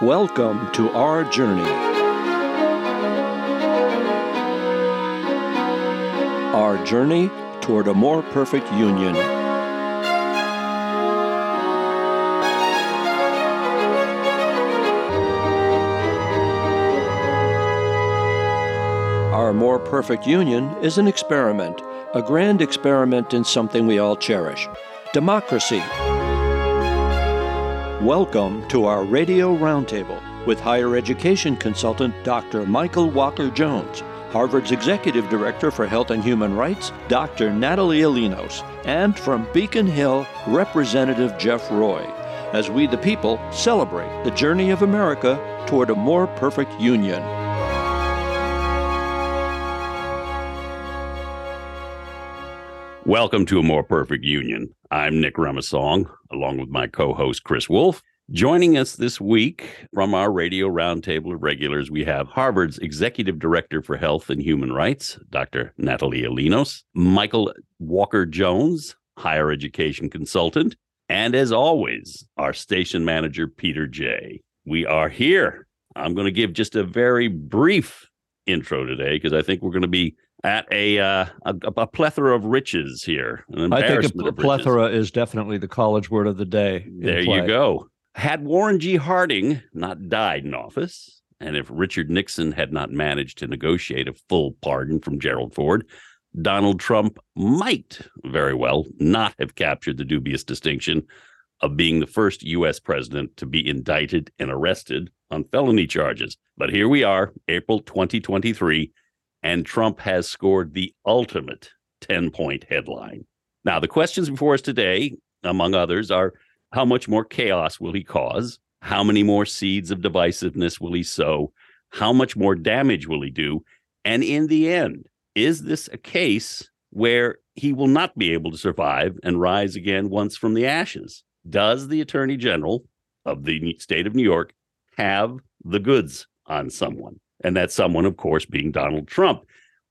Welcome to our journey. Our journey toward a more perfect union. Our more perfect union is an experiment, a grand experiment in something we all cherish democracy. Welcome to our radio roundtable with higher education consultant Dr. Michael Walker Jones, Harvard's Executive Director for Health and Human Rights, Dr. Natalia Linos, and from Beacon Hill, Representative Jeff Roy, as we the people celebrate the journey of America toward a more perfect union. Welcome to a more perfect union. I'm Nick Remasong, along with my co-host Chris Wolf. Joining us this week from our radio roundtable of regulars, we have Harvard's Executive Director for Health and Human Rights, Dr. Natalia Linos, Michael Walker Jones, higher education consultant, and as always, our station manager, Peter J. We are here. I'm going to give just a very brief intro today because I think we're going to be at a, uh, a a plethora of riches here. I think a, a plethora is definitely the college word of the day. There you go. Had Warren G. Harding not died in office, and if Richard Nixon had not managed to negotiate a full pardon from Gerald Ford, Donald Trump might very well not have captured the dubious distinction of being the first U.S. president to be indicted and arrested on felony charges. But here we are, April 2023 and Trump has scored the ultimate 10 point headline. Now, the questions before us today, among others, are how much more chaos will he cause? How many more seeds of divisiveness will he sow? How much more damage will he do? And in the end, is this a case where he will not be able to survive and rise again once from the ashes? Does the attorney general of the state of New York have the goods on someone? And that someone, of course, being Donald Trump?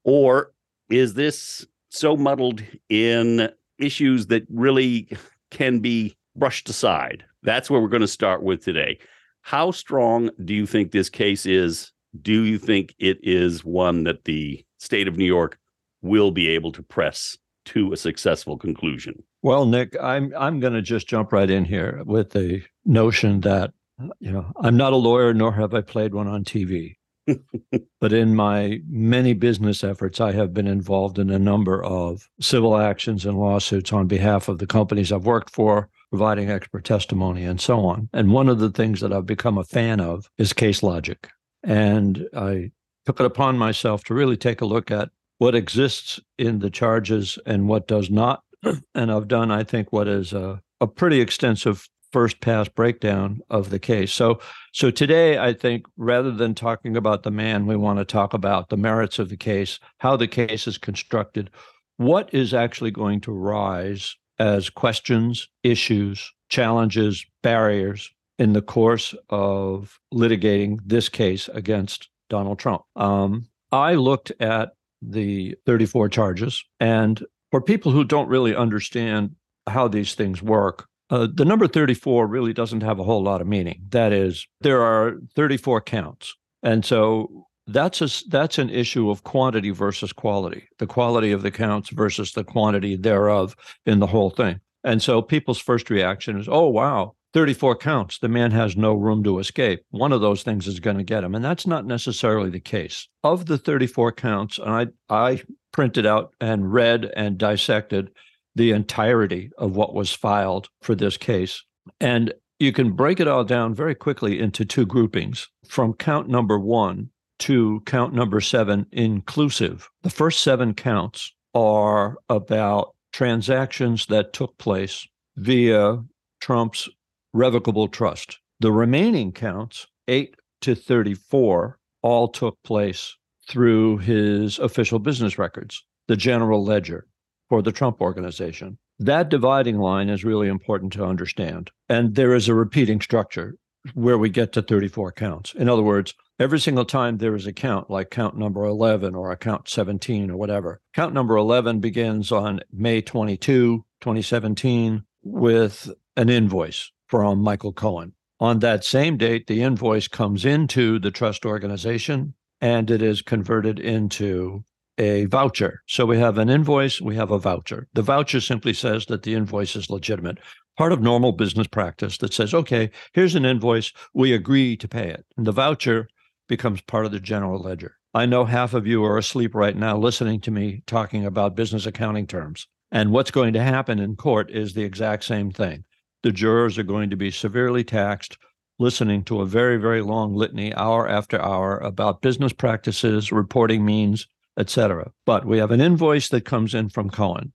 Or is this so muddled in issues that really can be brushed aside? That's where we're going to start with today. How strong do you think this case is? Do you think it is one that the state of New York will be able to press to a successful conclusion? Well, Nick, I'm I'm going to just jump right in here with the notion that you know I'm not a lawyer, nor have I played one on TV but in my many business efforts, I have been involved in a number of civil actions and lawsuits on behalf of the companies I've worked for, providing expert testimony and so on. And one of the things that I've become a fan of is case logic. And I took it upon myself to really take a look at what exists in the charges and what does not. And I've done, I think, what is a, a pretty extensive first pass breakdown of the case. So so today I think rather than talking about the man we want to talk about the merits of the case, how the case is constructed, what is actually going to rise as questions, issues, challenges, barriers in the course of litigating this case against Donald Trump. Um, I looked at the 34 charges and for people who don't really understand how these things work, uh, the number 34 really doesn't have a whole lot of meaning. That is, there are 34 counts. And so that's a, that's an issue of quantity versus quality, the quality of the counts versus the quantity thereof in the whole thing. And so people's first reaction is, oh, wow, 34 counts. The man has no room to escape. One of those things is going to get him. And that's not necessarily the case. Of the 34 counts, and I, I printed out and read and dissected the entirety of what was filed for this case. And you can break it all down very quickly into two groupings from count number one to count number seven inclusive. The first seven counts are about transactions that took place via Trump's revocable trust. The remaining counts, eight to 34, all took place through his official business records, the general ledger for the Trump organization. That dividing line is really important to understand. And there is a repeating structure where we get to 34 counts. In other words, every single time there is a count, like count number 11 or a count 17 or whatever, count number 11 begins on May 22, 2017, with an invoice from Michael Cohen. On that same date, the invoice comes into the trust organization and it is converted into a voucher. So we have an invoice, we have a voucher. The voucher simply says that the invoice is legitimate, part of normal business practice that says, okay, here's an invoice, we agree to pay it. And the voucher becomes part of the general ledger. I know half of you are asleep right now listening to me talking about business accounting terms. And what's going to happen in court is the exact same thing. The jurors are going to be severely taxed listening to a very, very long litany, hour after hour, about business practices, reporting means, etc. But we have an invoice that comes in from Cohen.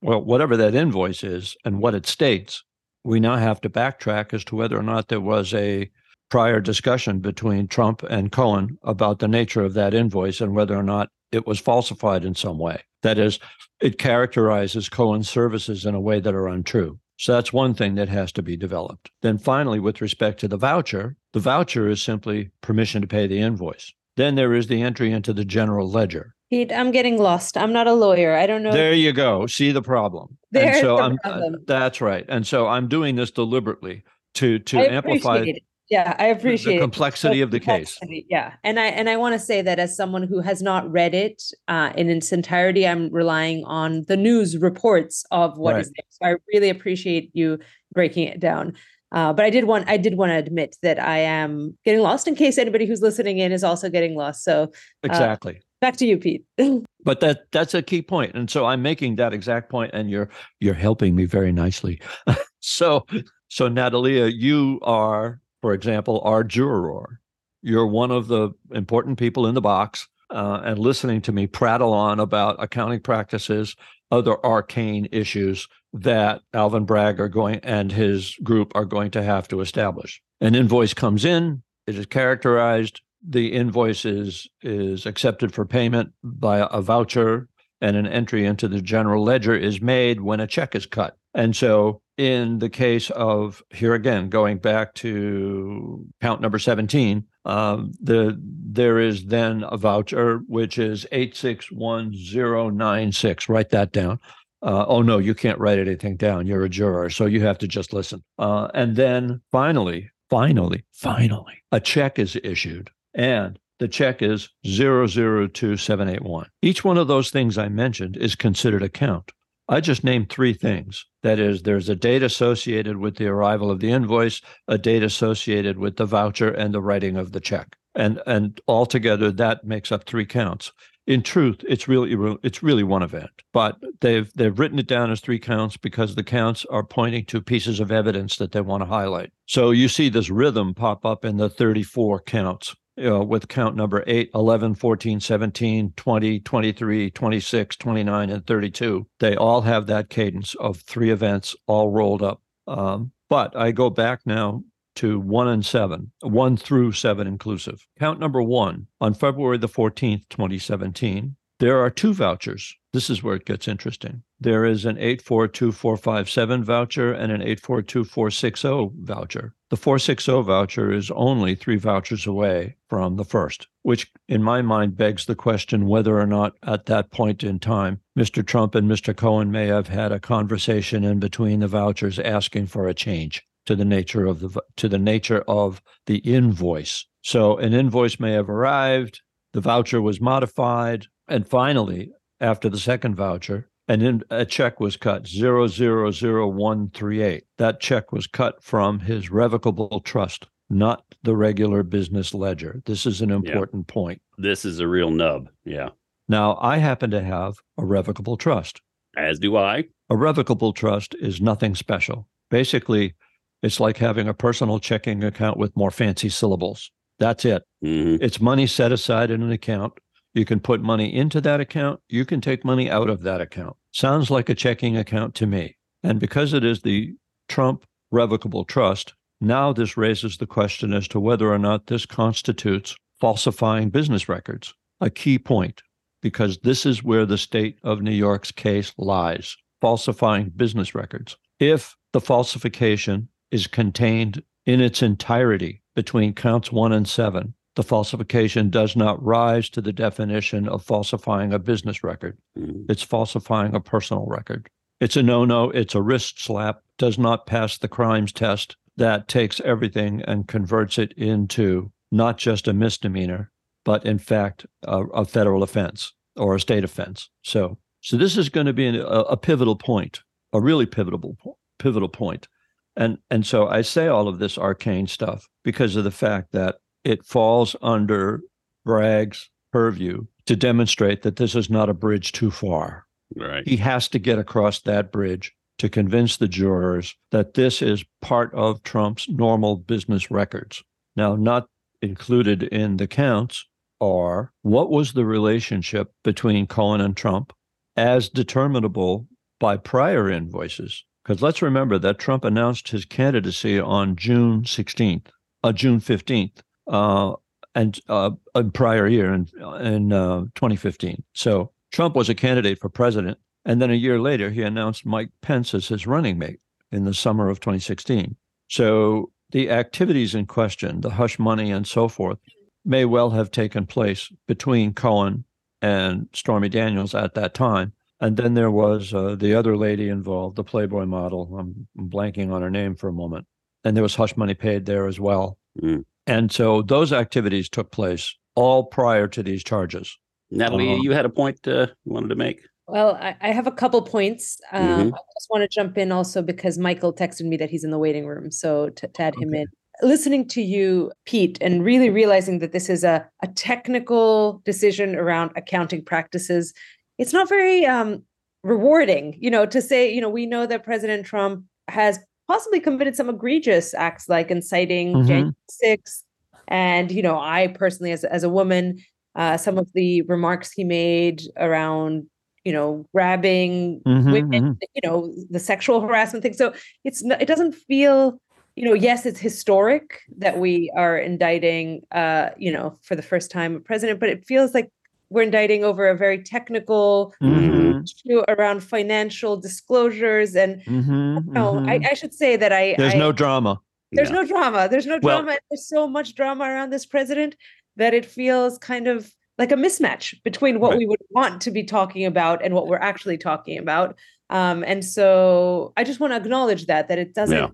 Well, whatever that invoice is and what it states, we now have to backtrack as to whether or not there was a prior discussion between Trump and Cohen about the nature of that invoice and whether or not it was falsified in some way. That is, it characterizes Cohen's services in a way that are untrue. So that's one thing that has to be developed. Then finally, with respect to the voucher, the voucher is simply permission to pay the invoice. Then there is the entry into the general ledger. Pete, I'm getting lost. I'm not a lawyer. I don't know. There you go. See the problem. There's and so the I'm problem. Uh, that's right. And so I'm doing this deliberately to to I amplify it. Yeah, I appreciate the it. complexity of the case. Yeah, and I and I want to say that as someone who has not read it uh, in its entirety, I'm relying on the news reports of what is there. So I really appreciate you breaking it down. Uh, but I did want I did want to admit that I am getting lost. In case anybody who's listening in is also getting lost. So Exactly. Back to you, Pete. but that that's a key point and so i'm making that exact point and you're you're helping me very nicely. So so natalia you are for example our juror. You're one of the important people in the box uh, and listening to me prattle on about accounting practices other arcane issues that alvin bragg are going and his group are going to have to establish. An invoice comes in it is characterized the invoice is is accepted for payment by a voucher and an entry into the general ledger is made when a check is cut. And so in the case of here again, going back to count number 17, um, the there is then a voucher which is 861096. Write that down. Uh, oh no, you can't write anything down. You're a juror, so you have to just listen. Uh, and then finally, finally, finally, a check is issued and the check is 002781. Each one of those things I mentioned is considered a count. I just named three things. That is, there's a date associated with the arrival of the invoice, a date associated with the voucher, and the writing of the check. And and altogether that makes up three counts. In truth, it's really it's really one event, but they've they've written it down as three counts because the counts are pointing to pieces of evidence that they want to highlight. So you see this rhythm pop up in the 34 counts you know, with count number 8, 11, 14, 17, 20, 23, 26, 29, and 32. They all have that cadence of three events all rolled up. Um, but I go back now to 1 and 7, 1 through 7 inclusive. Count number 1 on February the 14th, 2017. There are two vouchers. This is where it gets interesting. There is an 842457 voucher and an 842460 voucher. The 460 voucher is only three vouchers away from the first, which in my mind begs the question whether or not at that point in time, Mr. Trump and Mr. Cohen may have had a conversation in between the vouchers asking for a change to the nature of the to the nature of the invoice. So an invoice may have arrived, the voucher was modified, and finally, after the second voucher, and then a check was cut 000138. That check was cut from his revocable trust, not the regular business ledger. This is an important point. This is a real nub. Yeah. Now, I happen to have a revocable trust. As do I. A revocable trust is nothing special. Basically, it's like having a personal checking account with more fancy syllables. That's it. Mhm. It's money set aside in an account. You can put money into that account. You can take money out of that account. Sounds like a checking account to me. And because it is the Trump revocable trust, now this raises the question as to whether or not this constitutes falsifying business records. A key point, because this is where the state of New York's case lies falsifying business records. If the falsification is contained in its entirety between counts one and seven, the falsification does not rise to the definition of falsifying a business record. Mhm. It's falsifying a personal record. It's a no no. It's a wrist slap, does not pass the crimes test that takes everything and converts it into not just a misdemeanor, but in fact a, a federal offense or a state offense. So, so this is going to be an, a, a pivotal point, a really pivotal pivotal point. And and so I say all of this arcane stuff because of the fact that it falls under Bragg's purview to demonstrate that this is not a bridge too far. Right. He has to get across that bridge to convince the jurors that this is part of Trump's normal business records. Now, not included in the counts are what was the relationship between Cohen and Trump as determinable by prior invoices? Because let's remember that Trump announced his candidacy on June 16th, uh, June 15th, uh, and uh, a prior year in, in uh, 2015. So Trump was a candidate for president. And then a year later, he announced Mike Pence as his running mate in the summer of 2016. So the activities in question, the hush money and so forth, may well have taken place between Cohen and Stormy Daniels at that time. And then there was uh, the other lady involved, the Playboy model. I'm, I'm, blanking on her name for a moment. And there was hush money paid there as well. Mm. And so those activities took place all prior to these charges. Natalie, uh, you had a point uh, you wanted to make? Well, I, I have a couple points. Um, mm-hmm. I just want to jump in also because Michael texted me that he's in the waiting room. So to, to add okay. him in, listening to you, Pete, and really realizing that this is a, a technical decision around accounting practices, it's not very um, rewarding, you know, to say, you know, we know that President Trump has possibly committed some egregious acts like inciting mm-hmm. January 6th. And, you know, I personally, as, as a woman, uh, some of the remarks he made around you know grabbing mm-hmm, women mm-hmm. you know the sexual harassment thing so it's it doesn't feel you know yes it's historic that we are indicting uh you know for the first time a president but it feels like we're indicting over a very technical mm-hmm. issue around financial disclosures and mm-hmm, no I, mm-hmm. I, should say that i there's I, no drama there's yeah. no drama there's no drama well, there's so much drama around this president that it feels kind of like a mismatch between what right. we would want to be talking about and what we're actually talking about. Um, and so I just want to acknowledge that that it doesn't. Yeah.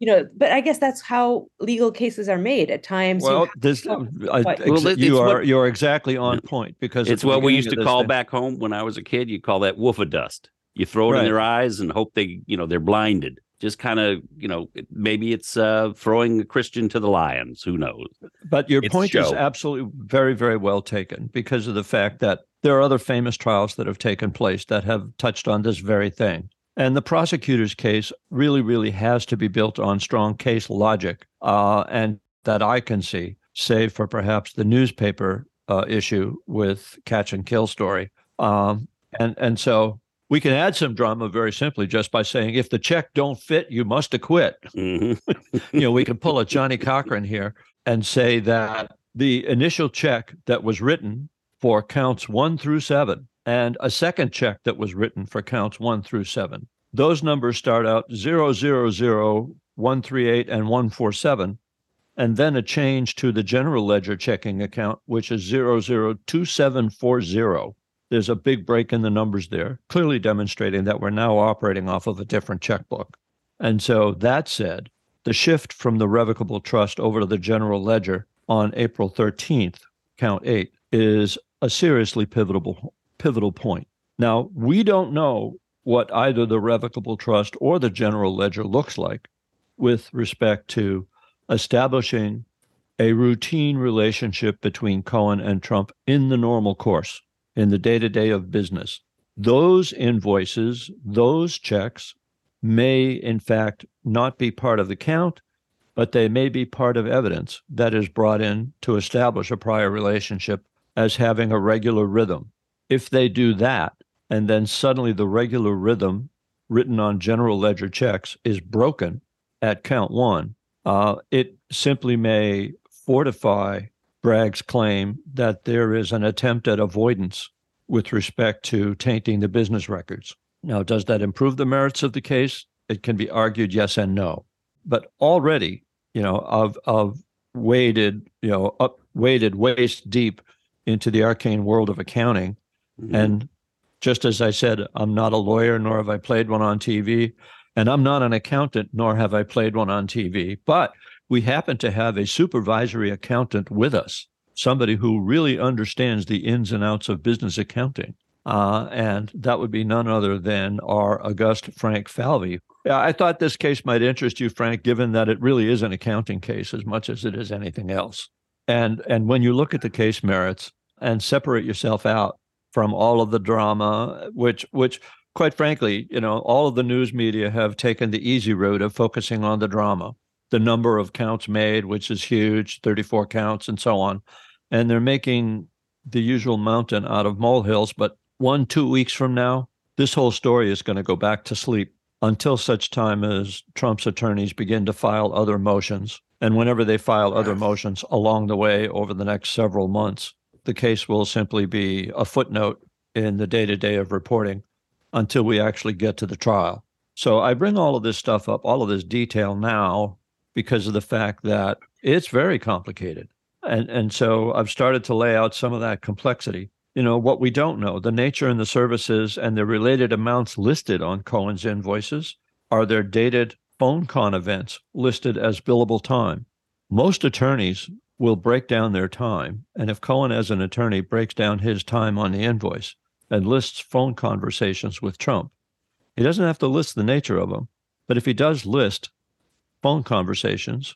You know, but I guess that's how legal cases are made at times. Well, this, I, well, you are what, you're exactly on point because it's what we used to call thing. back home when I was a kid. You call that wolf of dust. You throw it right. in their eyes and hope they, you know, they're blinded just kind of you know maybe it's uh, throwing a christian to the lions who knows but your it's point show. is absolutely very very well taken because of the fact that there are other famous trials that have taken place that have touched on this very thing and the prosecutor's case really really has to be built on strong case logic uh, and that i can see save for perhaps the newspaper uh, issue with catch and kill story um, and and so we can add some drama very simply just by saying if the check don't fit you must acquit mm-hmm. you know we can pull a Johnnie Cochran here and say that the initial check that was written for counts one through seven and a second check that was written for counts one through seven those numbers start out 000 138 and 147 and then a change to the general ledger checking account which is 002740 there's a big break in the numbers there, clearly demonstrating that we're now operating off of a different checkbook. And so that said, the shift from the revocable trust over to the general ledger on April 13th, count eight, is a seriously pivotal pivotal point. Now, we don't know what either the revocable trust or the general ledger looks like with respect to establishing a routine relationship between Cohen and Trump in the normal course in the day to day of business. Those invoices, those checks may, in fact, not be part of the count, but they may be part of evidence that is brought in to establish a prior relationship as having a regular rhythm. If they do that, and then suddenly the regular rhythm written on general ledger checks is broken at count one, uh, it simply may fortify Bragg's claim that there is an attempt at avoidance with respect to tainting the business records. Now, does that improve the merits of the case? It can be argued yes and no. But already, you know, of of waded, you know, up waded waist deep into the arcane world of accounting. Mm-hmm. And just as I said, I'm not a lawyer, nor have I played one on TV. And I'm not an accountant, nor have I played one on TV, but we happen to have a supervisory accountant with us, somebody who really understands the ins and outs of business accounting. Uh, and that would be none other than our august Frank Falvey. I thought this case might interest you, Frank, given that it really is an accounting case as much as it is anything else. And and when you look at the case merits and separate yourself out from all of the drama, which which quite frankly, you know, all of the news media have taken the easy route of focusing on the drama, the number of counts made, which is huge, 34 counts and so on. And they're making the usual mountain out of molehills, but one, two weeks from now, this whole story is going to go back to sleep until such time as Trump's attorneys begin to file other motions. And whenever they file other motions along the way over the next several months, the case will simply be a footnote in the day to day of reporting until we actually get to the trial. So I bring all of this stuff up, all of this detail now because of the fact that it's very complicated. And and so I've started to lay out some of that complexity you know what we don't know the nature and the services and the related amounts listed on cohen's invoices are there dated phone con events listed as billable time most attorneys will break down their time and if cohen as an attorney breaks down his time on the invoice and lists phone conversations with trump he doesn't have to list the nature of them but if he does list phone conversations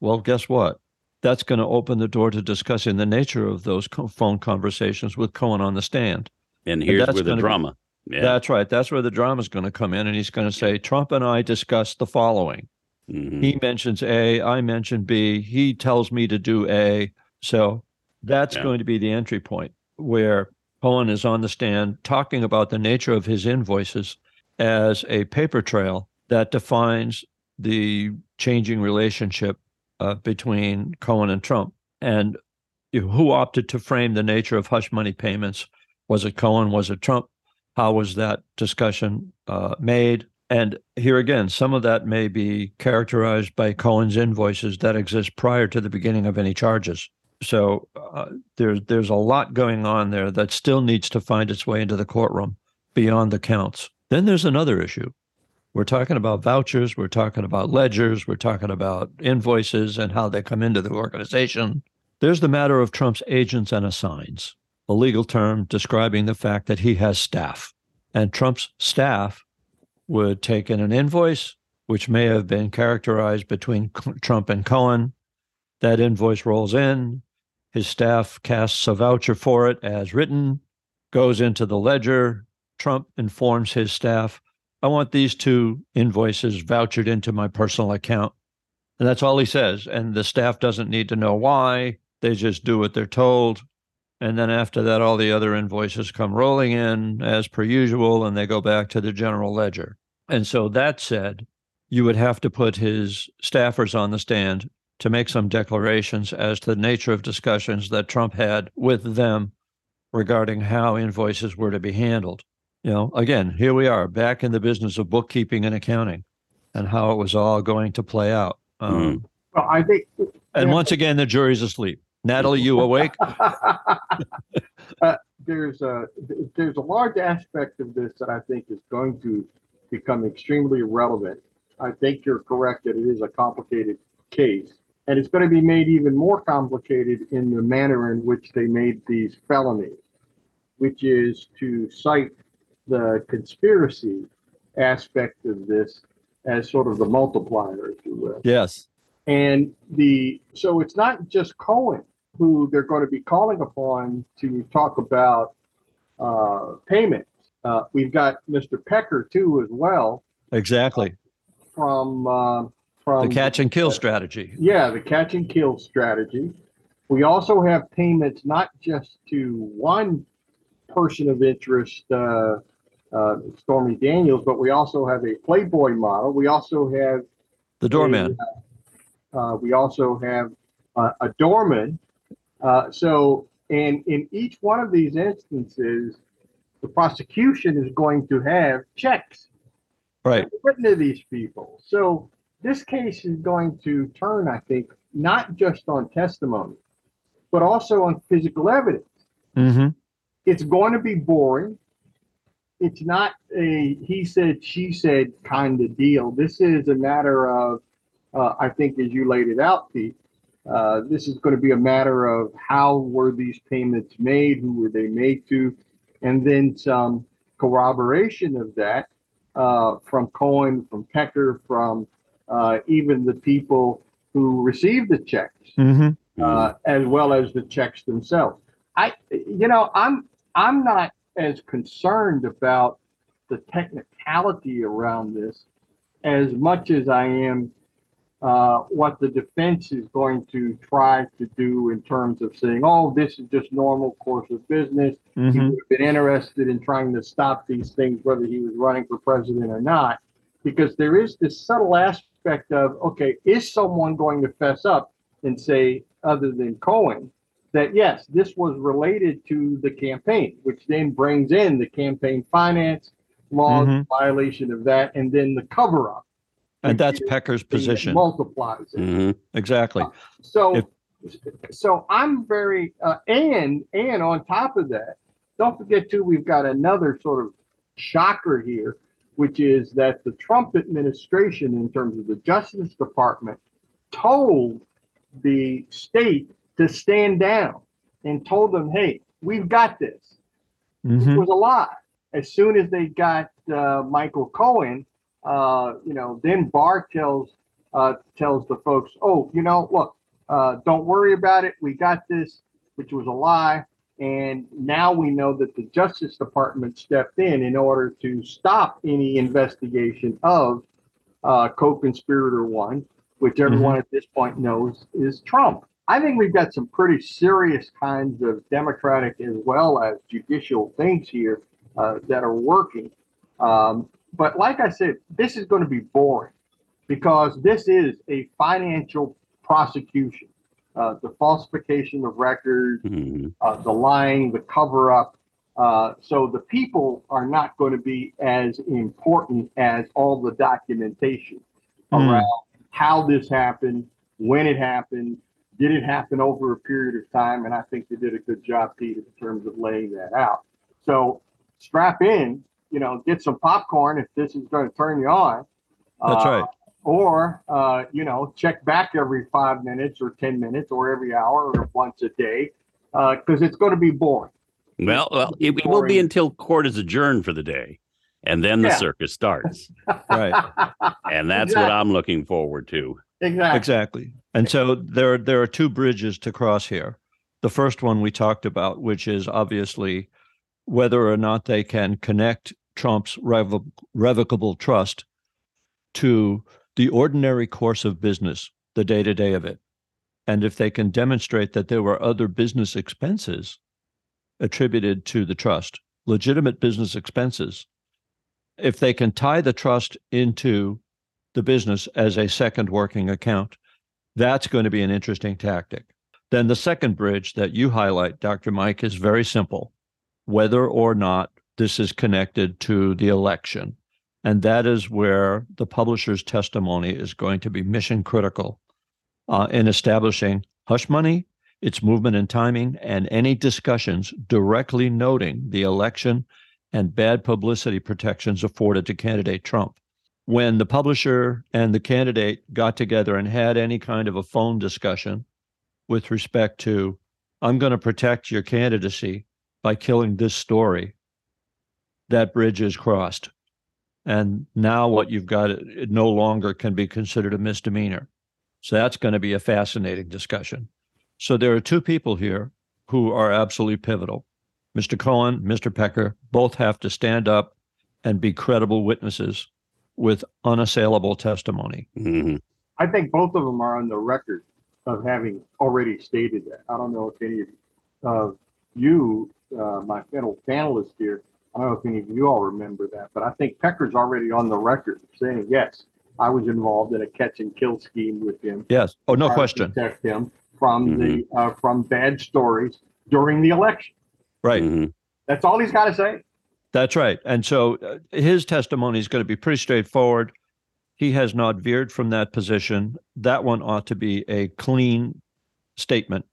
well guess what that's going to open the door to discussing the nature of those phone conversations with Cohen on the stand. And here's and where the drama. Be, yeah. That's right. That's where the drama is going to come in. And he's going to say, Trump and I discussed the following. Mm-hmm. He mentions A, I mention B, he tells me to do A. So that's yeah. going to be the entry point where Cohen is on the stand talking about the nature of his invoices as a paper trail that defines the changing relationship uh, between Cohen and Trump. And who opted to frame the nature of hush money payments? Was it Cohen? Was it Trump? How was that discussion uh, made? And here again, some of that may be characterized by Cohen's invoices that exist prior to the beginning of any charges. So uh, there's there's a lot going on there that still needs to find its way into the courtroom beyond the counts. Then there's another issue, we're talking about vouchers, we're talking about ledgers, we're talking about invoices and how they come into the organization. There's the matter of Trump's agents and assigns, a legal term describing the fact that he has staff. And Trump's staff would take in an invoice, which may have been characterized between Trump and Cohen. That invoice rolls in. His staff casts a voucher for it as written, goes into the ledger. Trump informs his staff I want these two invoices vouchered into my personal account. And that's all he says. And the staff doesn't need to know why. They just do what they're told. And then after that, all the other invoices come rolling in as per usual, and they go back to the general ledger. And so that said, you would have to put his staffers on the stand to make some declarations as to the nature of discussions that Trump had with them regarding how invoices were to be handled you know, again, here we are back in the business of bookkeeping and accounting and how it was all going to play out. Um, mm. Well, I think. And once again, the jury's asleep. Natalie, you awake? uh, there's a there's a large aspect of this that I think is going to become extremely relevant. I think you're correct that it is a complicated case, and it's going to be made even more complicated in the manner in which they made these felonies, which is to cite the conspiracy aspect of this as sort of the multiplier, if you will. Yes. And the so it's not just Cohen who they're going to be calling upon to talk about uh, payments. Uh, we've got Mr. Pecker too as well. Exactly. From uh, from the catch and kill strategy. Yeah, the catch and kill strategy. We also have payments not just to one person of interest uh, uh, Stormy Daniels, but we also have a Playboy model. We also have the doorman. A, uh, we also have uh, a doorman. Uh, so, and in each one of these instances, the prosecution is going to have checks right written to these people. So, this case is going to turn, I think, not just on testimony, but also on physical evidence. Mm-hmm. It's going to be boring it's not a he said, she said kind of deal. This is a matter of, uh, I think as you laid it out, Pete, uh, this is going to be a matter of how were these payments made? Who were they made to? And then some corroboration of that uh, from Cohen, from Pecker, from uh, even the people who received the checks, Mm-hmm. uh, as well as the checks themselves. I, you know, I'm I'm not as concerned about the technicality around this as much as I am uh, what the defense is going to try to do in terms of saying, "Oh, this is just normal course of business." He Mm-hmm. would have been interested in trying to stop these things, whether he was running for president or not, because there is this subtle aspect of, okay, is someone going to fess up and say, other than Cohen, that yes, this was related to the campaign, which then brings in the campaign finance laws, Mhm. violation of that, and then the cover up. And that's Pecker's position. Multiplies it. Mhm. Exactly. So, If- so I'm very, uh, and, and on top of that, don't forget too, we've got another sort of shocker here, which is that the Trump administration, in terms of the Justice Department, told the state to stand down and told them, hey, we've got this. This Mhm. was a lie. As soon as they got uh, Michael Cohen, uh, you know, then Barr tells uh, tells the folks, oh, you know, look, uh, don't worry about it. We got this, which was a lie. And now we know that the Justice Department stepped in in order to stop any investigation of uh, co-conspirator one, which everyone at this point knows is Trump. I think we've got some pretty serious kinds of democratic as well as judicial things here uh, that are working. Um, but like I said, this is going to be boring because this is a financial prosecution. Uh, the falsification of records, Mhm. uh, the lying, the cover up. Uh, so the people are not going to be as important as all the documentation Hmm. around how this happened, when it happened, did it happen over a period of time? And I think they did a good job, Pete, in terms of laying that out. So strap in, you know, get some popcorn if this is going to turn you on. That's Uh, right. Or, uh, you know, check back every five minutes or 10 minutes or every hour or once a day because it's going to be boring. Well, well, it, it will be until court is adjourned for the day, and then the Yeah. circus starts, Right. and that's what I'm looking forward to. exactly. Exactly. And so there there are two bridges to cross here. The first one we talked about, which is obviously whether or not they can connect Trump's revo- revocable trust to the ordinary course of business, the day to day of it. And if they can demonstrate that there were other business expenses attributed to the trust, legitimate business expenses, if they can tie the trust into the business as a second working account, that's going to be an interesting tactic. Then the second bridge that you highlight, Dr. Mike, is very simple whether or not this is connected to the election. And that is where the publisher's testimony is going to be mission critical uh, in establishing hush money, its movement and timing, and any discussions directly noting the election and bad publicity protections afforded to candidate Trump. When the publisher and the candidate got together and had any kind of a phone discussion with respect to, I'm going to protect your candidacy by killing this story, that bridge is crossed. And now what you've got, it it no longer can be considered a misdemeanor. So that's going to be a fascinating discussion. So there are two people here who are absolutely pivotal. Mr. Cohen, Mr. Pecker both have to stand up and be credible witnesses with unassailable testimony. Mhm. I think both of them are on the record of having already stated that. I don't know if any of you, uh, my fellow panelists here, I don't know if any of you all remember that, but I think Pecker's already on the record saying, yes, I was involved in a catch and kill scheme with him. Yes. Oh, no question. Protect him from the, uh, from bad stories during the election. Right. Mhm. That's all he's got to say. That's right. And so uh, his testimony is going to be pretty straightforward. He has not veered from that position. That one ought to be a clean statement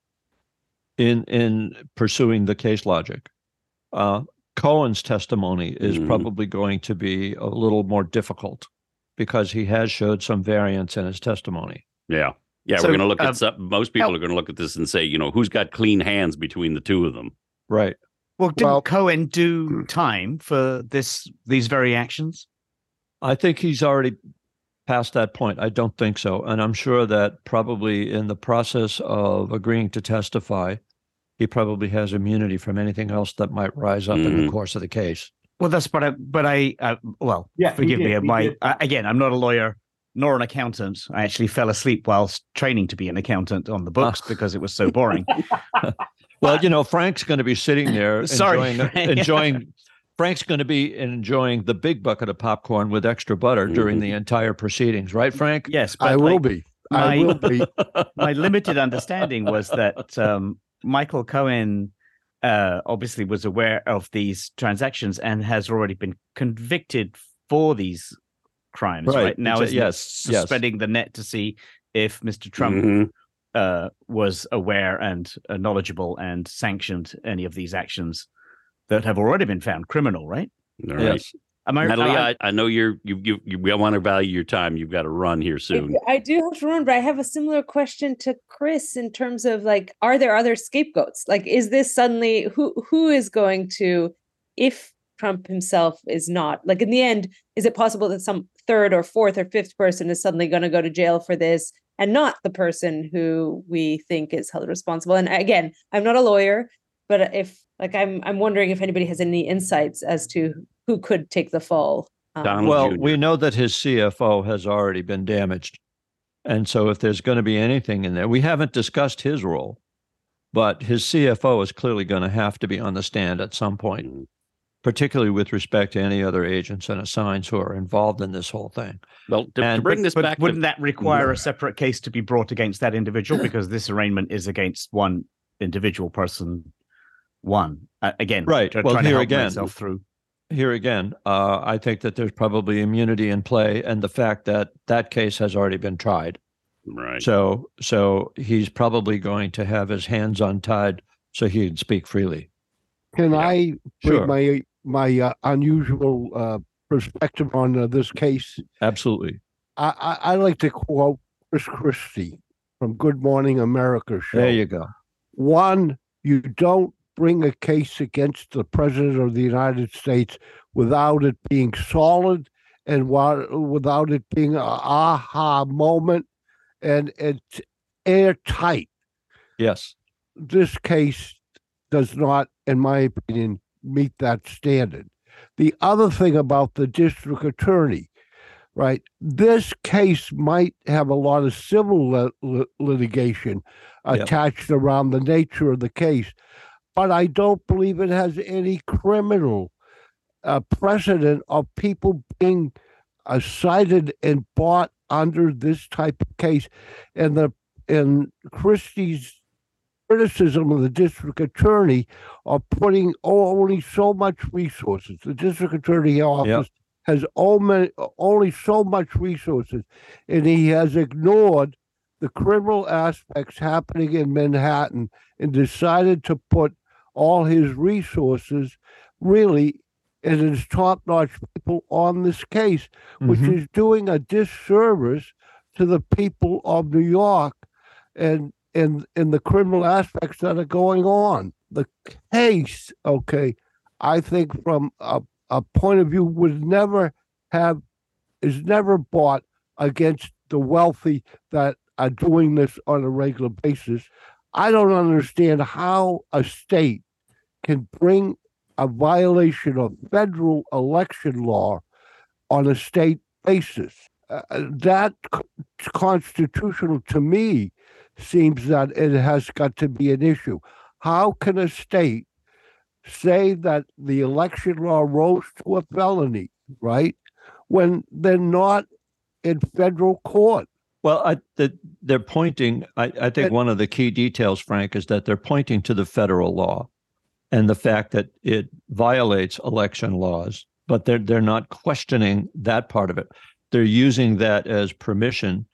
in in pursuing the case logic. Uh, Cohen's testimony is Mhm. probably going to be a little more difficult because he has showed some variance in his testimony. Yeah. Yeah, So, we're going to look uh, at some, most people how- are going to look at this and say, you know, who's got clean hands between the two of them? Right. Well, didn't Well- Cohen do time for this these very actions? I think he's already past that point. I don't think so. And I'm sure that probably in the process of agreeing to testify, he probably has immunity from anything else that might rise up in the Mhm. course of the case. Well, that's but I but I uh, well, Yeah, forgive me. did, he My. I, again, I'm not a lawyer nor an accountant. I actually fell asleep whilst training to be an accountant on the books because it was so boring. Well, you know, Frank's going to be sitting there Sorry, enjoying, Frank. enjoying Frank's going to be enjoying the big bucket of popcorn with extra butter during Mm-hmm. the entire proceedings, right, Frank? yes, but I will be. my- I will be. my limited understanding was that um, Michael Cohen uh, obviously was aware of these transactions and has already been convicted for these crimes. Right, Right, now, is yes, yes. suspending the net to see if Mr. Trump Mhm. uh, was aware and uh, knowledgeable and sanctioned any of these actions that have already been found criminal. Right? All right. Yes. Am I? Natalie, I- I, I know you're you you, you we want to value your time. You've got to run here soon. I do have to run, but I have a similar question to Chris in terms of like, are there other scapegoats? Like, is this suddenly who who is going to, if Trump himself is not like in the end, is it possible that some third or fourth or fifth person is suddenly going to go to jail for this and not the person who we think is held responsible? And again, I'm not a lawyer, but if like I'm I'm wondering if anybody has any insights as to who could take the fall. um, Well, Jr.. we know that his CFO has already been damaged. And so if there's going to be anything in there, we haven't discussed his role, but his CFO is clearly going to have to be on the stand at some point, Mhm. particularly with respect to any other agents and assigns who are involved in this whole thing. Well, to, to And- bring this but back, wouldn't to, that require a separate case to be brought against that individual because this arraignment is against one individual person one uh, again Right. try- Well, trying to here help again- myself through Here again, uh, I think that there's probably immunity in play, and the fact that that case has already been tried. right? So, so he's probably going to have his hands untied so he can speak freely. Can Yeah. I Sure. my my uh, unusual uh, perspective on uh, this case? Absolutely. I, I I like to quote Chris Christie from Good Morning America show. There you go. One, you don't bring a case against the president of the United States without it being solid and without it being a aha moment and it's airtight. Yes. This case does not, in my opinion, meet that standard. The other thing about the district attorney, right? This case might have a lot of civil lit- lit- litigation Yep. attached around the nature of the case, but I don't believe it has any criminal uh, precedent of people being uh, cited and bought under this type of case. And the and Christie's criticism of the district attorney of putting only so much resources. The district attorney office has only, only so much resources, and he has ignored the criminal aspects happening in Manhattan and decided to put all his resources really and his top-notch people on this case, which Mhm. is doing a disservice to the people of New York and and and the criminal aspects that are going on. The case, okay, I think from a, a point of view would never have is never bought against the wealthy that are doing this on a regular basis. I don't understand how a state can bring a violation of federal election law on a state basis. Uh, that c- constitutional to me seems that it has got to be an issue. How can a state say that the election law rose to a felony, right, when they're not in federal court? Well, I, the, they're pointing. I, I think And- one of the key details, Frank, is that they're pointing to the federal law and the fact that it violates election laws, but they're they're not questioning that part of it. They're using that as permission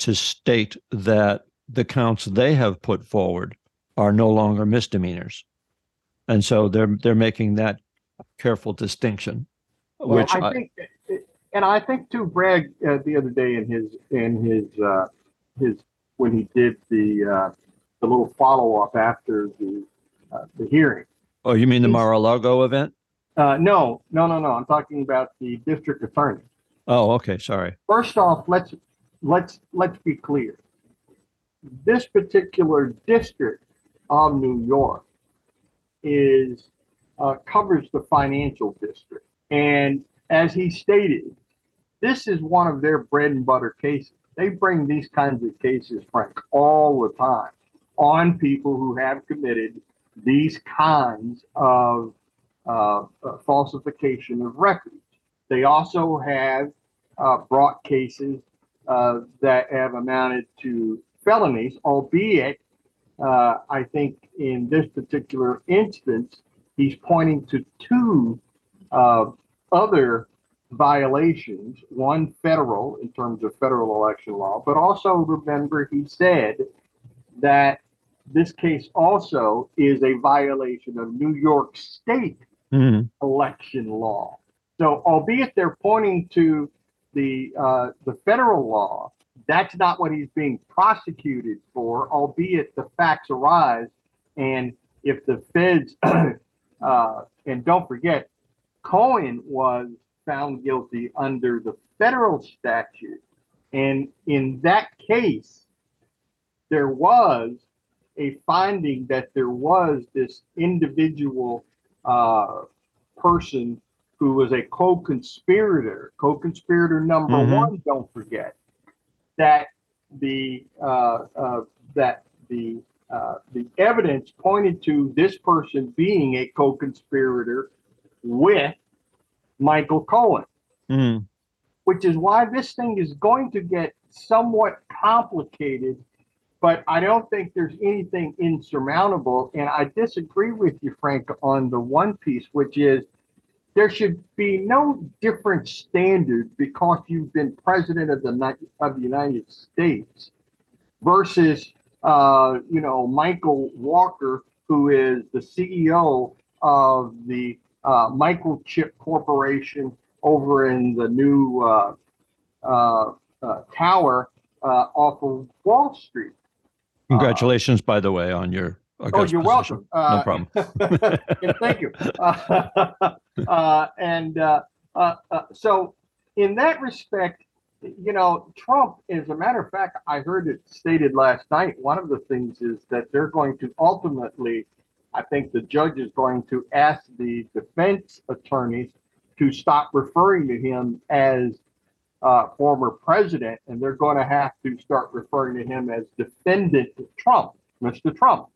to state that the counts they have put forward are no longer misdemeanors, and so they're they're making that careful distinction, Well, which I I, think, and I think too, Bragg, uh, the other day in his, in his, uh, his, when he did the, uh, the little follow-up after the, uh, the hearing. oh, you mean the Mar-a-Lago event? Uh, no, no, no, no, I'm talking about the district attorney. Oh, okay, sorry. First off, let's, let's, let's be clear. This particular district of New York is, uh, covers the financial district. And as he stated, this is one of their bread and butter cases. They bring these kinds of cases, Frank, all the time on people who have committed these kinds of uh, falsification of records. They also have uh, brought cases uh, that have amounted to felonies, albeit uh, I think in this particular instance, he's pointing to two uh, other violations, one federal in terms of federal election law, but also remember he said that this case also is a violation of New York State Mhm. election law. So albeit they're pointing to the, uh, the federal law, that's not what he's being prosecuted for, albeit the facts arise. And if the feds, uh, and don't forget, Cohen was found guilty under the federal statute. And in that case, there was a finding that there was this individual uh, person who was a co-conspirator, co-conspirator number Mhm. one. Don't forget that the uh, uh, that the uh, the evidence pointed to this person being a co-conspirator with Michael Cohen Mhm. which is why this thing is going to get somewhat complicated. But I don't think there's anything insurmountable. And I disagree with you, Frank, on the one piece, which is there should be no different standard because you've been president of the of the United States versus uh, you know Michael Walker, who is the CEO of the uh, Microchip Corporation over in the new uh, uh, uh, tower uh, off of Wall Street. Congratulations, by the way, on your. Oh, you're position. welcome. No Uh, problem. and thank you. Uh, uh, and uh, uh, uh, so, in that respect, you know, Trump, as a matter of fact, I heard it stated last night. One of the things is that they're going to ultimately, I think the judge is going to ask the defense attorneys to stop referring to him as uh, former president, and they're going to have to start referring to him as defendant Trump, Mr. Trump.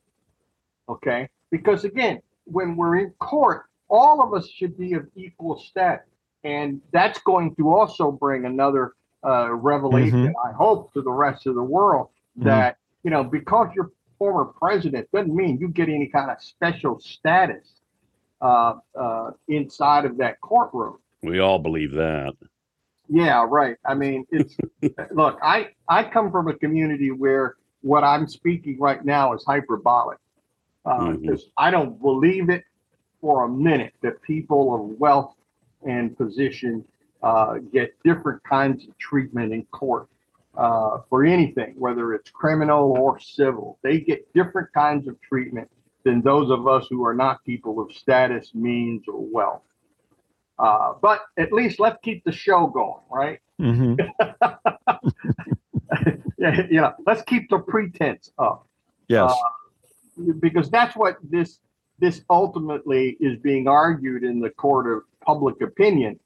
Okay? Because again, when we're in court, all of us should be of equal status. And that's going to also bring another uh, revelation, I hope, to the rest of the world Mhm. that, you know, because you're former president doesn't mean you get any kind of special status uh, uh, inside of that courtroom. We all believe that. Yeah, right. I mean, it's look, I I come from a community where what I'm speaking right now is hyperbolic. Uh, Mhm. 'cause I don't believe it for a minute that people of wealth and position uh, get different kinds of treatment in court uh, for anything, whether it's criminal or civil. They get different kinds of treatment than those of us who are not people of status, means, or wealth. Uh, but at least let's keep the show going, right? Mhm. you know, let's keep the pretense up Yes. because that's what this this ultimately is being argued in the court of public opinion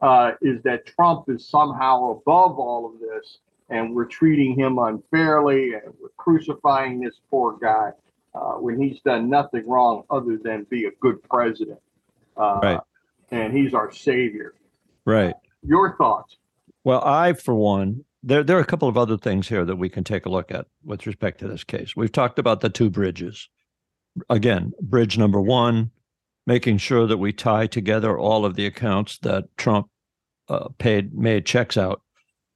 uh, is that Trump is somehow above all of this and we're treating him unfairly and we're crucifying this poor guy uh, when he's done nothing wrong other than be a good president. Uh, Right. And he's our savior. right. Your thoughts? Well, I, for one, there there are a couple of other things here that we can take a look at with respect to this case. We've talked about the two bridges. Again, bridge number one, making sure that we tie together all of the accounts that Trump uh, paid made checks out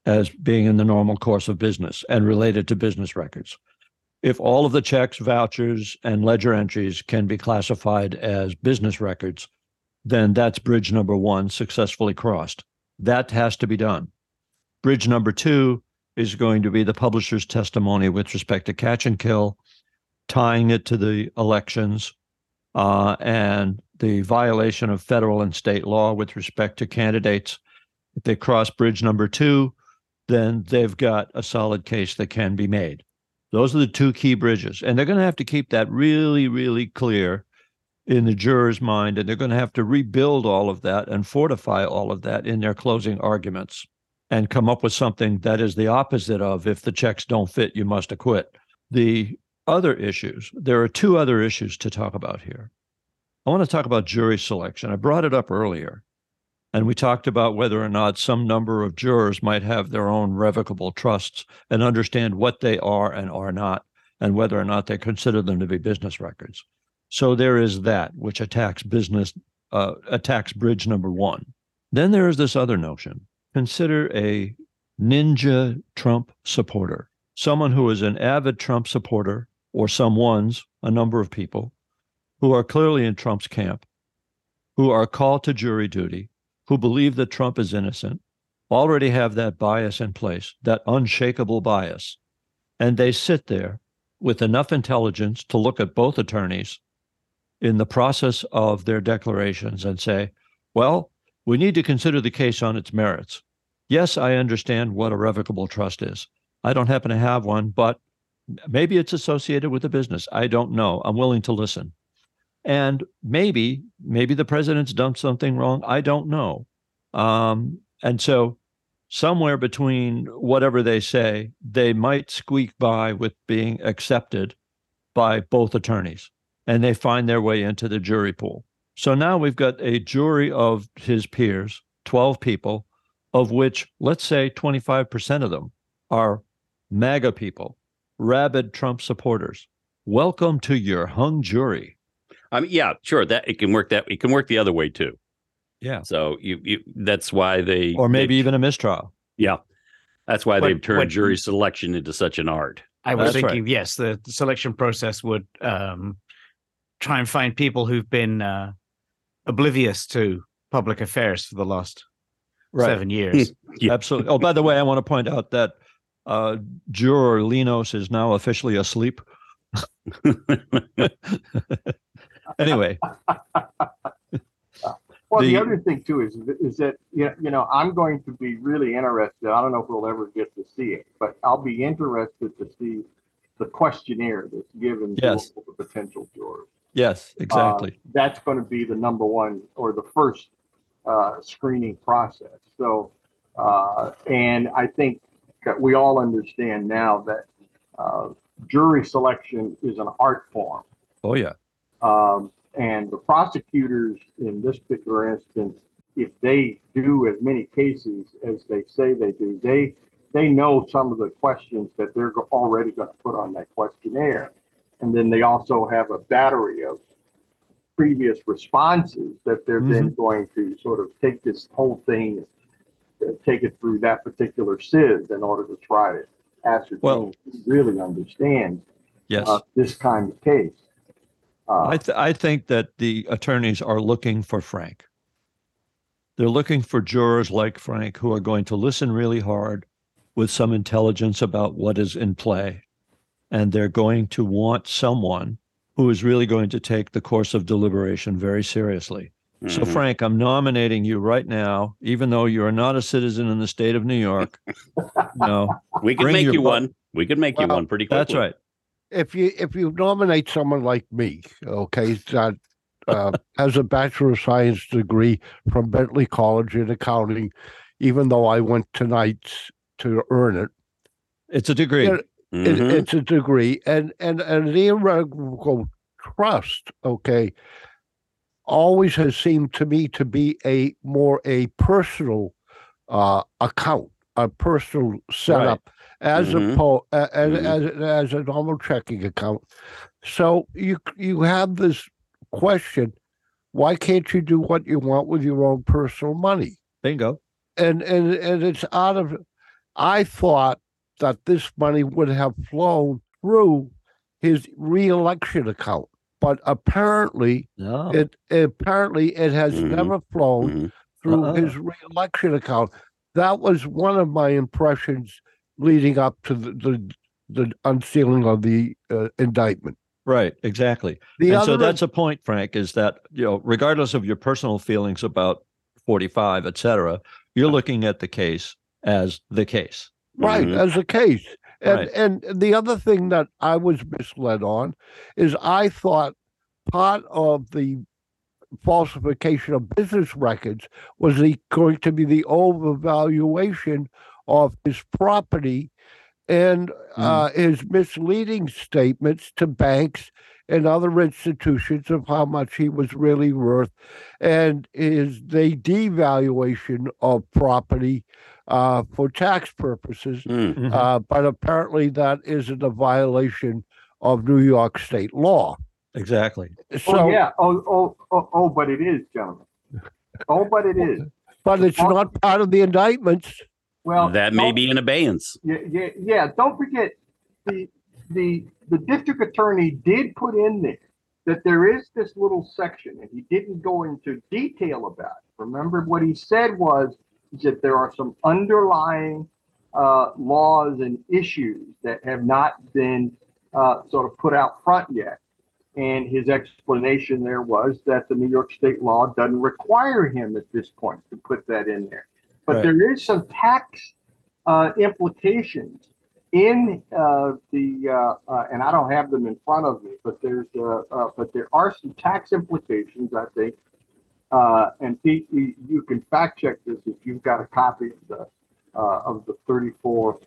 as being in the normal course of business and related to business records. If all of the checks, vouchers, and ledger entries can be classified as business records, then that's bridge number one successfully crossed. That has to be done. Bridge number two is going to be the publisher's testimony with respect to catch and kill, tying it to the elections, uh, and the violation of federal and state law with respect to candidates. If they cross bridge number two, then they've got a solid case that can be made. Those are the two key bridges. And they're going to have to keep that really, really clear in the juror's mind. And they're going to have to rebuild all of that and fortify all of that in their closing arguments and come up with something that is the opposite of if the checks don't fit, you must acquit. The other issues, there are two other issues to talk about here. I want to talk about jury selection. I brought it up earlier. And we talked about whether or not some number of jurors might have their own revocable trusts and understand what they are and are not, and whether or not they consider them to be business records. So there is that, which attacks business, uh, attacks bridge number one. Then there is this other notion. Consider a ninja Trump supporter, someone who is an avid Trump supporter, or someone's, a number of people who are clearly in Trump's camp, who are called to jury duty, who believe that Trump is innocent already have that bias in place, that unshakable bias. And they sit there with enough intelligence to look at both attorneys in the process of their declarations and say, well, we need to consider the case on its merits. Yes, I understand what a revocable trust is. I don't happen to have one, but maybe it's associated with a business. I don't know. I'm willing to listen. And maybe, maybe the president's done something wrong. I don't know. Um, and so, somewhere between whatever they say, they might squeak by with being accepted by both attorneys, and they find their way into the jury pool. So now we've got a jury of his peers, 12 people, of which, let's say, 25% of them are MAGA people, rabid Trump supporters. Welcome to your hung jury. I mean, yeah, sure. That it can work. That it can work the other way too. Yeah. So you, you that's why they, or maybe they, even a mistrial. Yeah, that's why But they've turned what- jury selection into such an art. I was That's right. thinking, yes, the, the selection process would um, try and find people who've been uh, oblivious to public affairs for the last seven years. Yeah. Absolutely. Oh, by the way, I want to point out that uh, juror Linos is now officially asleep. anyway, Well, the, The- other thing too is is that you know, you know I'm going to be really interested. I don't know if we'll ever get to see it, but I'll be interested to see the questionnaire that's given Yes. to the potential jurors. yes, Uh, exactly. that's going to be the number one or the first uh, screening process. So, uh, and I think that we all understand now that uh, jury selection is an art form. oh, yeah. Um, and the prosecutors in this particular instance, if they do as many cases as they say they do, they they know some of the questions that they're already going to put on that questionnaire. And then they also have a battery of previous responses that they're then going to sort of take this whole thing, uh, take it through that particular sieve in order to try to ascertain, Well- really understand Yes. uh, this kind of case. Uh, I, th- I think that the attorneys are looking for Frank. They're looking for jurors like Frank who are going to listen really hard with some intelligence about what is in play. And they're going to want someone who is really going to take the course of deliberation very seriously. So, Mhm. Frank, I'm nominating you right now, even though you are not a citizen in the state of New York. no, we could make you bu- one. We could make you one pretty quickly. that's right. If you if you nominate someone like me, okay, that uh, has a bachelor of science degree from Bentley College in accounting, even though I went tonight to earn it, It's a degree. Yeah. it Mhm. it's a degree, and and and the irrevocable trust, okay, always has seemed to me to be a more a personal uh, account, a personal setup, as Mhm. opposed as, Mhm. as as a normal checking account. So you you have this question: Why can't you do what you want with your own personal money? Bingo. and and and it's out of i thought that this money would have flown through his reelection account but apparently No. it apparently it has Mhm. never flown Mhm. through Uh-uh. his reelection account. That was one of my impressions leading up to the the, the unsealing of the uh, indictment. Right, exactly. The and other so that's a point, Frank, is that, you know, regardless of your personal feelings about 45, et cetera, you're looking at the case as the case. right Mhm. as a case. And Right. and the other thing that I was misled on is I thought part of the falsification of business records was the going to be the overvaluation of his property and uh, his misleading statements to banks and other institutions of how much he was really worth and is the devaluation of property uh, for tax purposes Mm. Mhm. uh, but apparently that isn't a violation of New York state law. exactly. So, Oh, yeah. Oh, oh, oh, oh, but it is, gentlemen. Oh, but it is. but it's not part of the indictments. Well, that may be in abeyance. Yeah, yeah, yeah. Don't forget the the the district attorney did put in there that there is this little section, and he didn't go into detail about it. Remember what he said was that there are some underlying uh, laws and issues that have not been uh, sort of put out front yet. And his explanation there was that the New York state law doesn't require him at this point to put that in there. But Right. there is some tax uh, implications in uh, the, uh, uh, and I don't have them in front of me, but there's, uh, uh, but there are some tax implications, I think. Uh, and Pete, you, you can fact check this if you've got a copy of the, uh, of the 34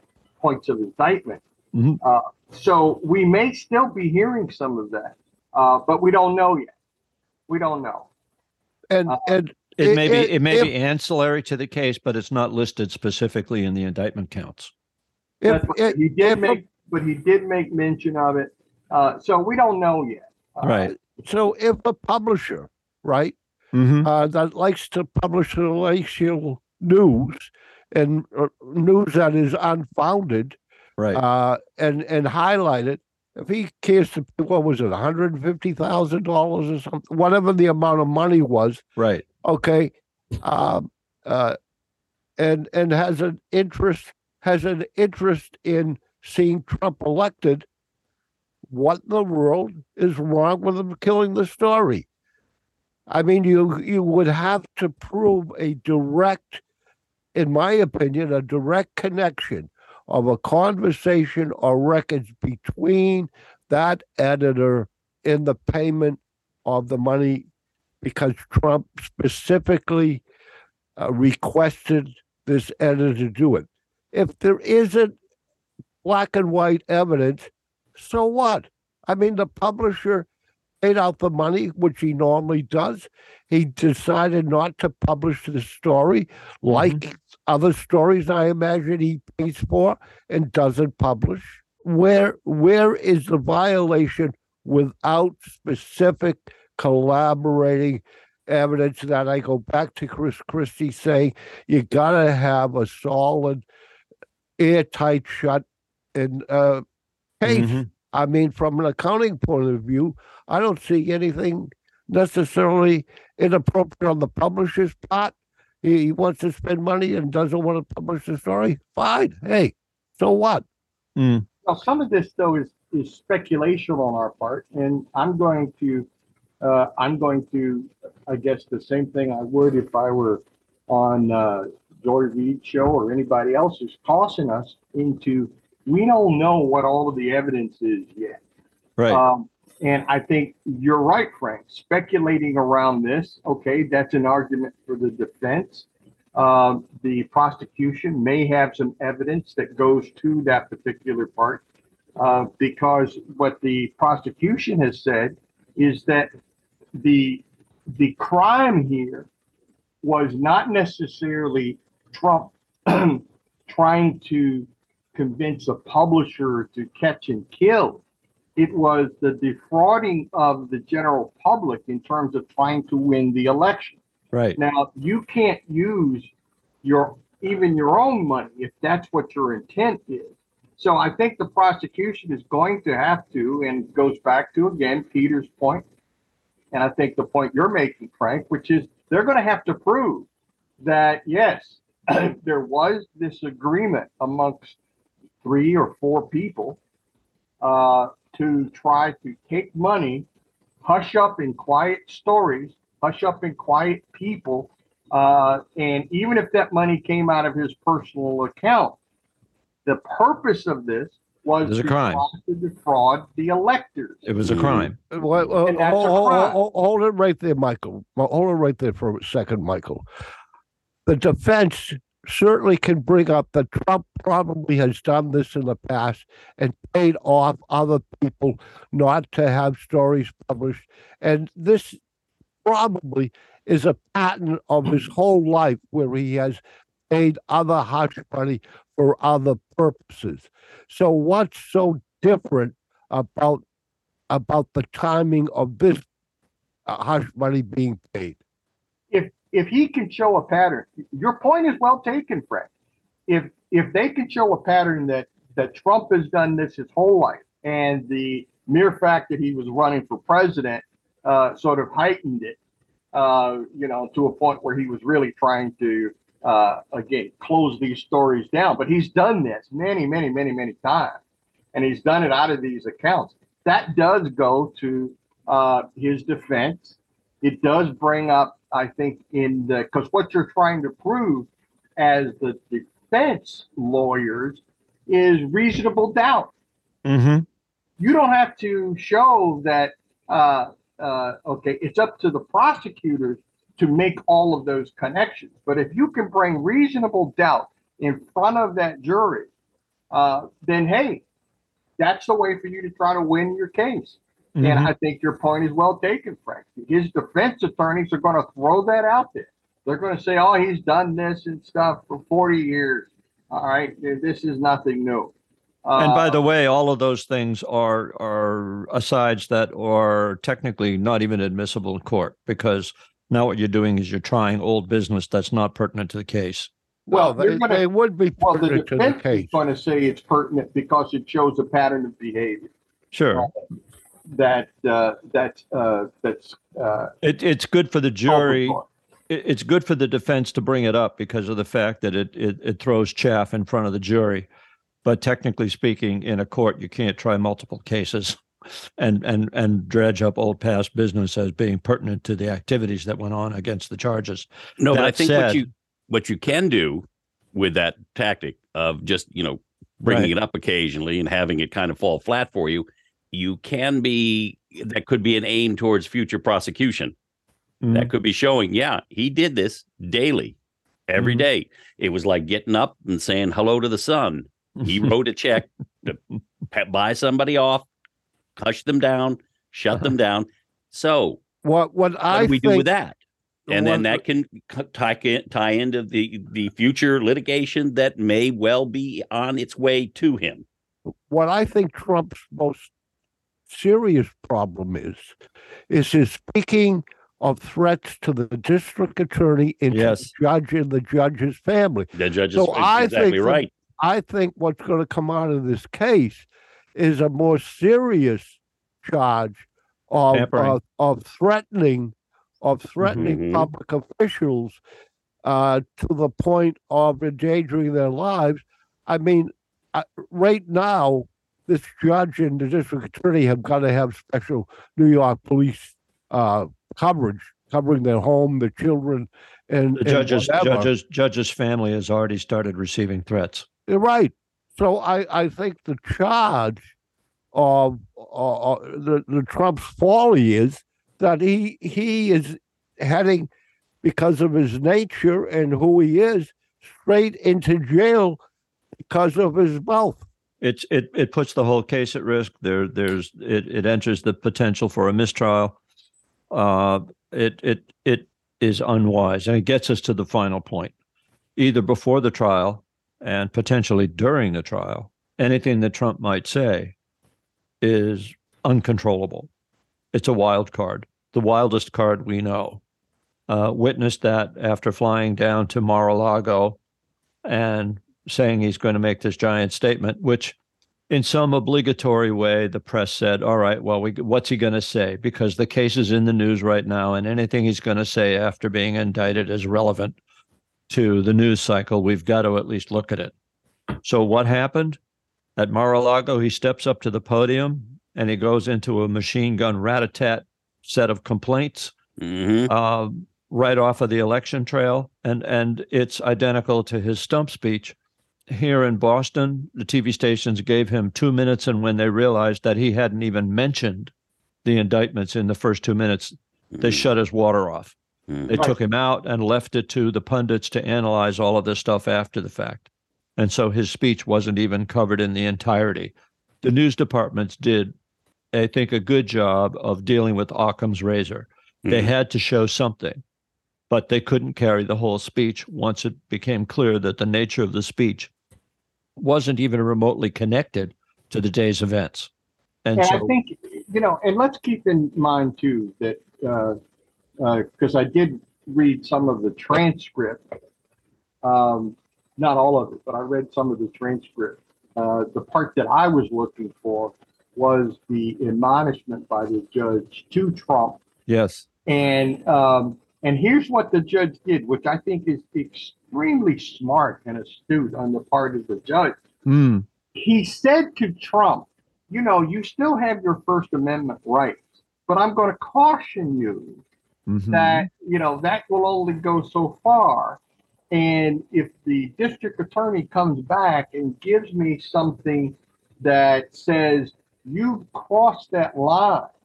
points of indictment. Mhm. Uh, so we may still be hearing some of that, uh, but we don't know yet. We don't know. And and It It- may be it- it may if- be ancillary to the case, but it's not listed specifically in the indictment counts. if, That's if he did if make, but he did make mention of it. Uh, so we don't know yet. Uh, Right. so, if a publisher, right, Mm-hmm. uh, that likes to publish relational news and uh, news that is unfounded, Right. uh, and and highlight it. If he cares to, what was it, one hundred and fifty thousand dollars or something, whatever the amount of money was, right. okay um uh and and has an interest has an interest in seeing trump elected what in the world is wrong with him killing the story i mean you you would have to prove a direct in my opinion a direct connection of a conversation or records between that editor and the payment of the money because Trump specifically uh, requested this editor to do it. If there isn't black and white evidence, so what? I mean, the publisher paid out the money, which he normally does. He decided not to publish the story, like other stories I imagine he pays for and doesn't publish. Where where is the violation without specific collaborating evidence that I go back to Chris Christie saying you gotta have a solid, airtight shut in uh case. Mhm. I mean, from an accounting point of view, I don't see anything necessarily inappropriate on the publisher's part. He, he wants to spend money and doesn't want to publish the story. Fine. Hey, so what? Mm. Now, some of this though is, is speculation on our part, and I'm going to, uh, I'm going to, I guess the same thing I would if I were on, uh, Joy Reid's show or anybody else is tossing us into, we don't know what all of the evidence is yet. Right. Um, and I think you're right, Frank. Speculating around this, okay, that's an argument for the defense. Um, the prosecution may have some evidence that goes to that particular part, uh, because what the prosecution has said is that the the crime here was not necessarily Trump trying to convince a publisher to catch and kill it was the defrauding of the general public in terms of trying to win the election. right. Now, you can't use your even your own money if that's what your intent is So I think the prosecution is going to have to, and goes back to again Peter's point, and I think the point you're making, Frank, which is they're going to have to prove that yes, there was this agreement amongst three or four people uh, to try to take money, hush up in quiet stories, hush up in quiet people, uh, and even if that money came out of his personal account, the purpose of this was It was a crime. to defraud the electors. It was a crime. Well, well, a hold, hold- crime. hold- hold it right there, Michael. Hold it right there for a second, Michael. The defense certainly can bring up that Trump probably has done this in the past and paid off other people not to have stories published. And this probably is a pattern of his whole life where he has paid other hush money for other purposes. So what's so different about about the timing of this uh, hush money being paid. If he can show a pattern, your point is well taken, Frank. If if they can show a pattern that that Trump has done this his whole life, and the mere fact that he was running for president uh, sort of heightened it, uh, you know, to a point where he was really trying to uh, again close these stories down. But he's done this many, many, many, many times, and he's done it out of these accounts. That does go to uh, his defense it does bring up, I think, in the because what you're trying to prove as the defense lawyers is reasonable doubt. Mm-hmm. You don't have to show that. Uh, uh, okay, it's up to the prosecutors to make all of those connections. But if you can bring reasonable doubt in front of that jury, uh, then hey, that's the way for you to try to win your case. Mm-hmm. And I think your point is well taken, Frank. His defense attorneys are going to throw that out there. They're going to say, oh, he's done this and stuff for 40 years. All right. This is nothing new. And by Uh, the way, all of those things are are asides that are technically not even admissible in court because now what you're doing is you're trying old business that's not pertinent to the case. well, they, they're gonna- they would be well, the pertinent to the defense is case. going to say it's pertinent because it shows a pattern of behavior Sure, that uh, that uh, that's uh, it, it's good for the jury. overblown. it, it's good for the defense to bring it up because of the fact that it, it it throws chaff in front of the jury. But technically speaking, in a court, you can't try multiple cases and and and dredge up old past business as being pertinent to the activities that went on against the charges. No, but I That think what you what you can do with that tactic of just you know bringing Right. it up occasionally and having it kind of fall flat for you, you can be that could be an aim towards future prosecution. Mm-hmm. That could be showing, yeah, he did this daily, every Mhm. day. It was like getting up and saying hello to the sun. He wrote a check to buy somebody off, hush them down, shut them down. So What what what I do we do with that? And then that can tie tie into the the future litigation that may well be on its way to him. what I think Trump's most serious problem is, is his speaking of threats to the district attorney and to Yes. the judge and the judge's family. The judge is So I exactly think right. I think what's going to come out of this case is a more serious charge of of, of threatening of threatening Mhm. public officials uh, to the point of endangering their lives. I mean, uh, right now, this judge and the district attorney have got to have special New York police uh, coverage, covering their home, their children, and The judge's whatever. judge's judge's family has already started receiving threats. You're right. So I, I think the charge of uh, uh, the, the Trump's folly is that he he is heading because of his nature and who he is straight into jail because of his mouth. It's it it puts the whole case at risk. There there's it it enters the potential for a mistrial. Uh, it it it is unwise, and it gets us to the final point. Either before the trial and potentially during the trial, anything that Trump might say is uncontrollable. It's a wild card, the wildest card we know. Uh, witnessed that after flying down to Mar-a-Lago and saying he's going to make this giant statement, which in some obligatory way, the press said, "All right, well, we, what's he going to say?" Because the case is in the news right now, and anything he's going to say after being indicted is relevant to the news cycle. We've got to at least look at it. So, what happened at Mar-a-Lago? He steps up to the podium and he goes into a machine gun rat-a-tat set of complaints Mhm. uh, right off of the election trail, and and it's identical to his stump speech here in Boston. The TV stations gave him two minutes, and when they realized that he hadn't even mentioned the indictments in the first two minutes, they Mhm. shut his water off. Mhm. They Right. took him out and left it to the pundits to analyze all of this stuff after the fact. And so his speech wasn't even covered in the entirety. The news departments did, I think, a good job of dealing with Occam's razor. They Mhm. had to show something, but they couldn't carry the whole speech once it became clear that the nature of the speech wasn't even remotely connected to the day's events. And And I think, you know, and let's keep in mind too that, uh, uh, cause I did read some of the transcript. Um, not all of it, but I read some of the transcript. Uh, the part that I was looking for was the admonishment by the judge to Trump yes, And um, and here's what the judge did, which I think is extremely smart and astute on the part of the judge. Mm, He said to Trump, "You know, you still have your First Amendment rights, but I'm going to caution you mhm. that you know that will only go so far." And if the district attorney comes back and gives me something that says you've crossed that line,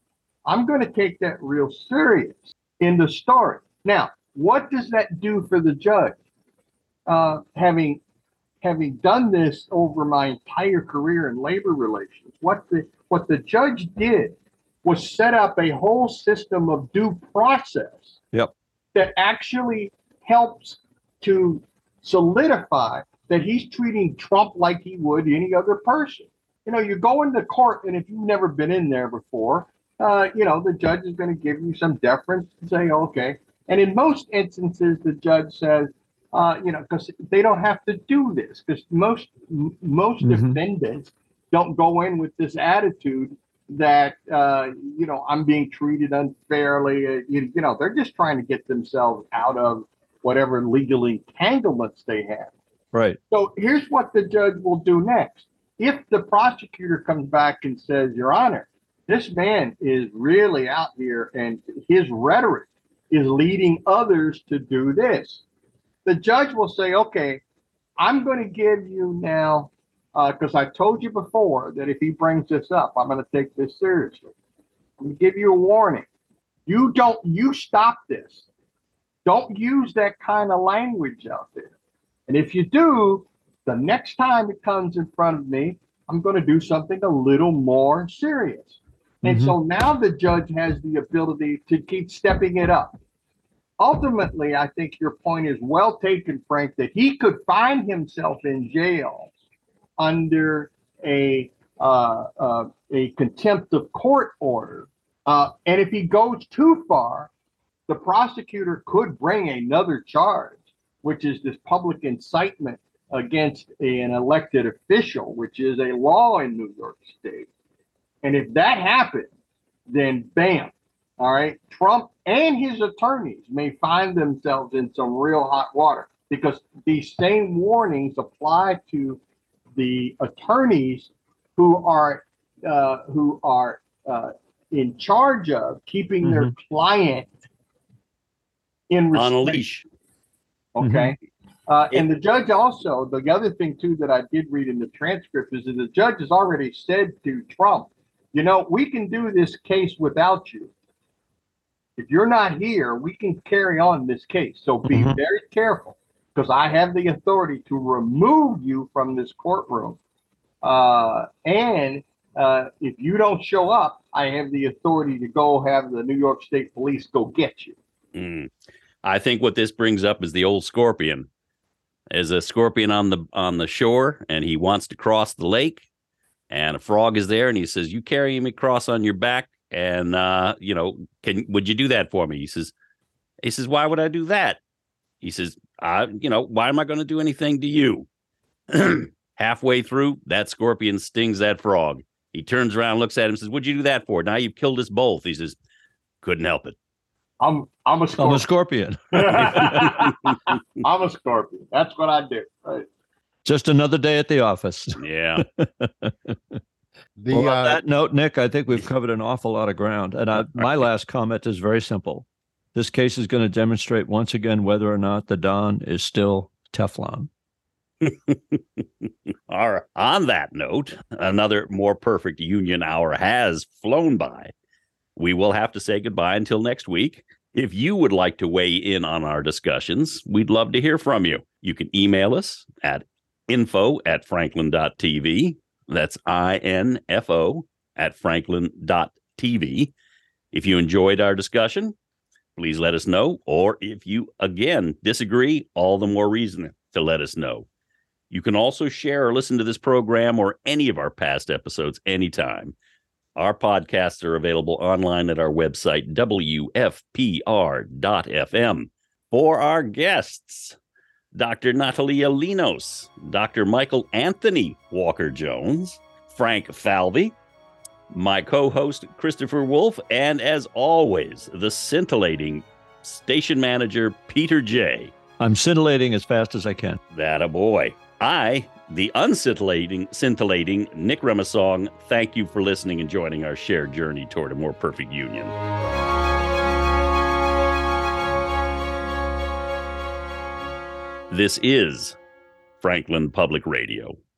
I'm going to take that real serious in the story. Now, what does that do for the judge? Uh, having having done this over my entire career in labor relations, what the what the judge did was set up a whole system of due process Yep. that actually helps to solidify that he's treating Trump like he would any other person. You know, you go into court, and if you've never been in there before, uh, you know, the judge is going to give you some deference and say, okay. And in most instances, the judge says, uh, you know, because they don't have to do this, because most m- most Mhm. defendants don't go in with this attitude that uh, you know I'm being treated unfairly. Uh, you, you know, they're just trying to get themselves out of whatever legal entanglements they have. right. So here's what the judge will do next. If the prosecutor comes back and says, Your Honor, this man is really out here and his rhetoric is leading others to do this, the judge will say, Okay, I'm going to give you now, uh, because I told you before that if he brings this up, I'm going to take this seriously. I'm going to give you a warning. You don't, you stop this. Don't use that kind of language out there. And if you do, the next time it comes in front of me, I'm going to do something a little more serious. And Mhm. so now the judge has the ability to keep stepping it up. Ultimately, I think your point is well taken, Frank, that he could find himself in jail under a uh, uh, a contempt of court order. Uh, and if he goes too far, the prosecutor could bring another charge, which is this public incitement against an elected official, which is a law in New York State. And if that happens, then bam, all right, Trump and his attorneys may find themselves in some real hot water because these same warnings apply to the attorneys who are uh, who are uh, in charge of keeping their client in on a leash. Okay. Uh, and the judge also, the other thing too that I did read in the transcript is that the judge has already said to Trump, you know, we can do this case without you. If you're not here, we can carry on this case. So be Mhm. very careful because I have the authority to remove you from this courtroom. Uh, and uh, if you don't show up, I have the authority to go have the New York State Police go get you. Mm. I think what this brings up is the old scorpion. There's a scorpion on the on the shore, and he wants to cross the lake, and a frog is there, and he says, "You carry me across on your back, and uh, you know, can would you do that for me?" He says, "He says, why would I do that?" He says, "I, you know, why am I going to do anything to you?" Halfway through, that scorpion stings that frog. He turns around, looks at him, says, What'd you do that for? Now you've killed us both. He says, Couldn't help it. I'm I'm a I'm a scorpion. scorpion. I'm a scorpion. That's what I do. Right. Just another day at the office. Yeah. The well, on uh, that note, Nick, I think we've covered an awful lot of ground. And I, my last comment is very simple. This case is going to demonstrate once again whether or not the Don is still Teflon. All right. On that note, another more perfect union hour has flown by. We will have to say goodbye until next week. If you would like to weigh in on our discussions, we'd love to hear from you. You can email us at info at franklin.tv. That's I N F O at franklin.tv. If you enjoyed our discussion, please let us know. Or if you, again, disagree, all the more reason to let us know. You can also share or listen to this program or any of our past episodes anytime. Our podcasts are available online at our website, WFPR.FM. For our guests, Dr. Natalia Linos, Dr. Michael Anthony Walker Jones, Frank Falvey, my co host, Christopher Wolf, and as always, the scintillating station manager, Peter J. I'm scintillating as fast as I can. That a boy. I, the unscintillating, scintillating Nick Remasong, thank you for listening and joining our shared journey toward a more perfect union. This is Franklin Public Radio.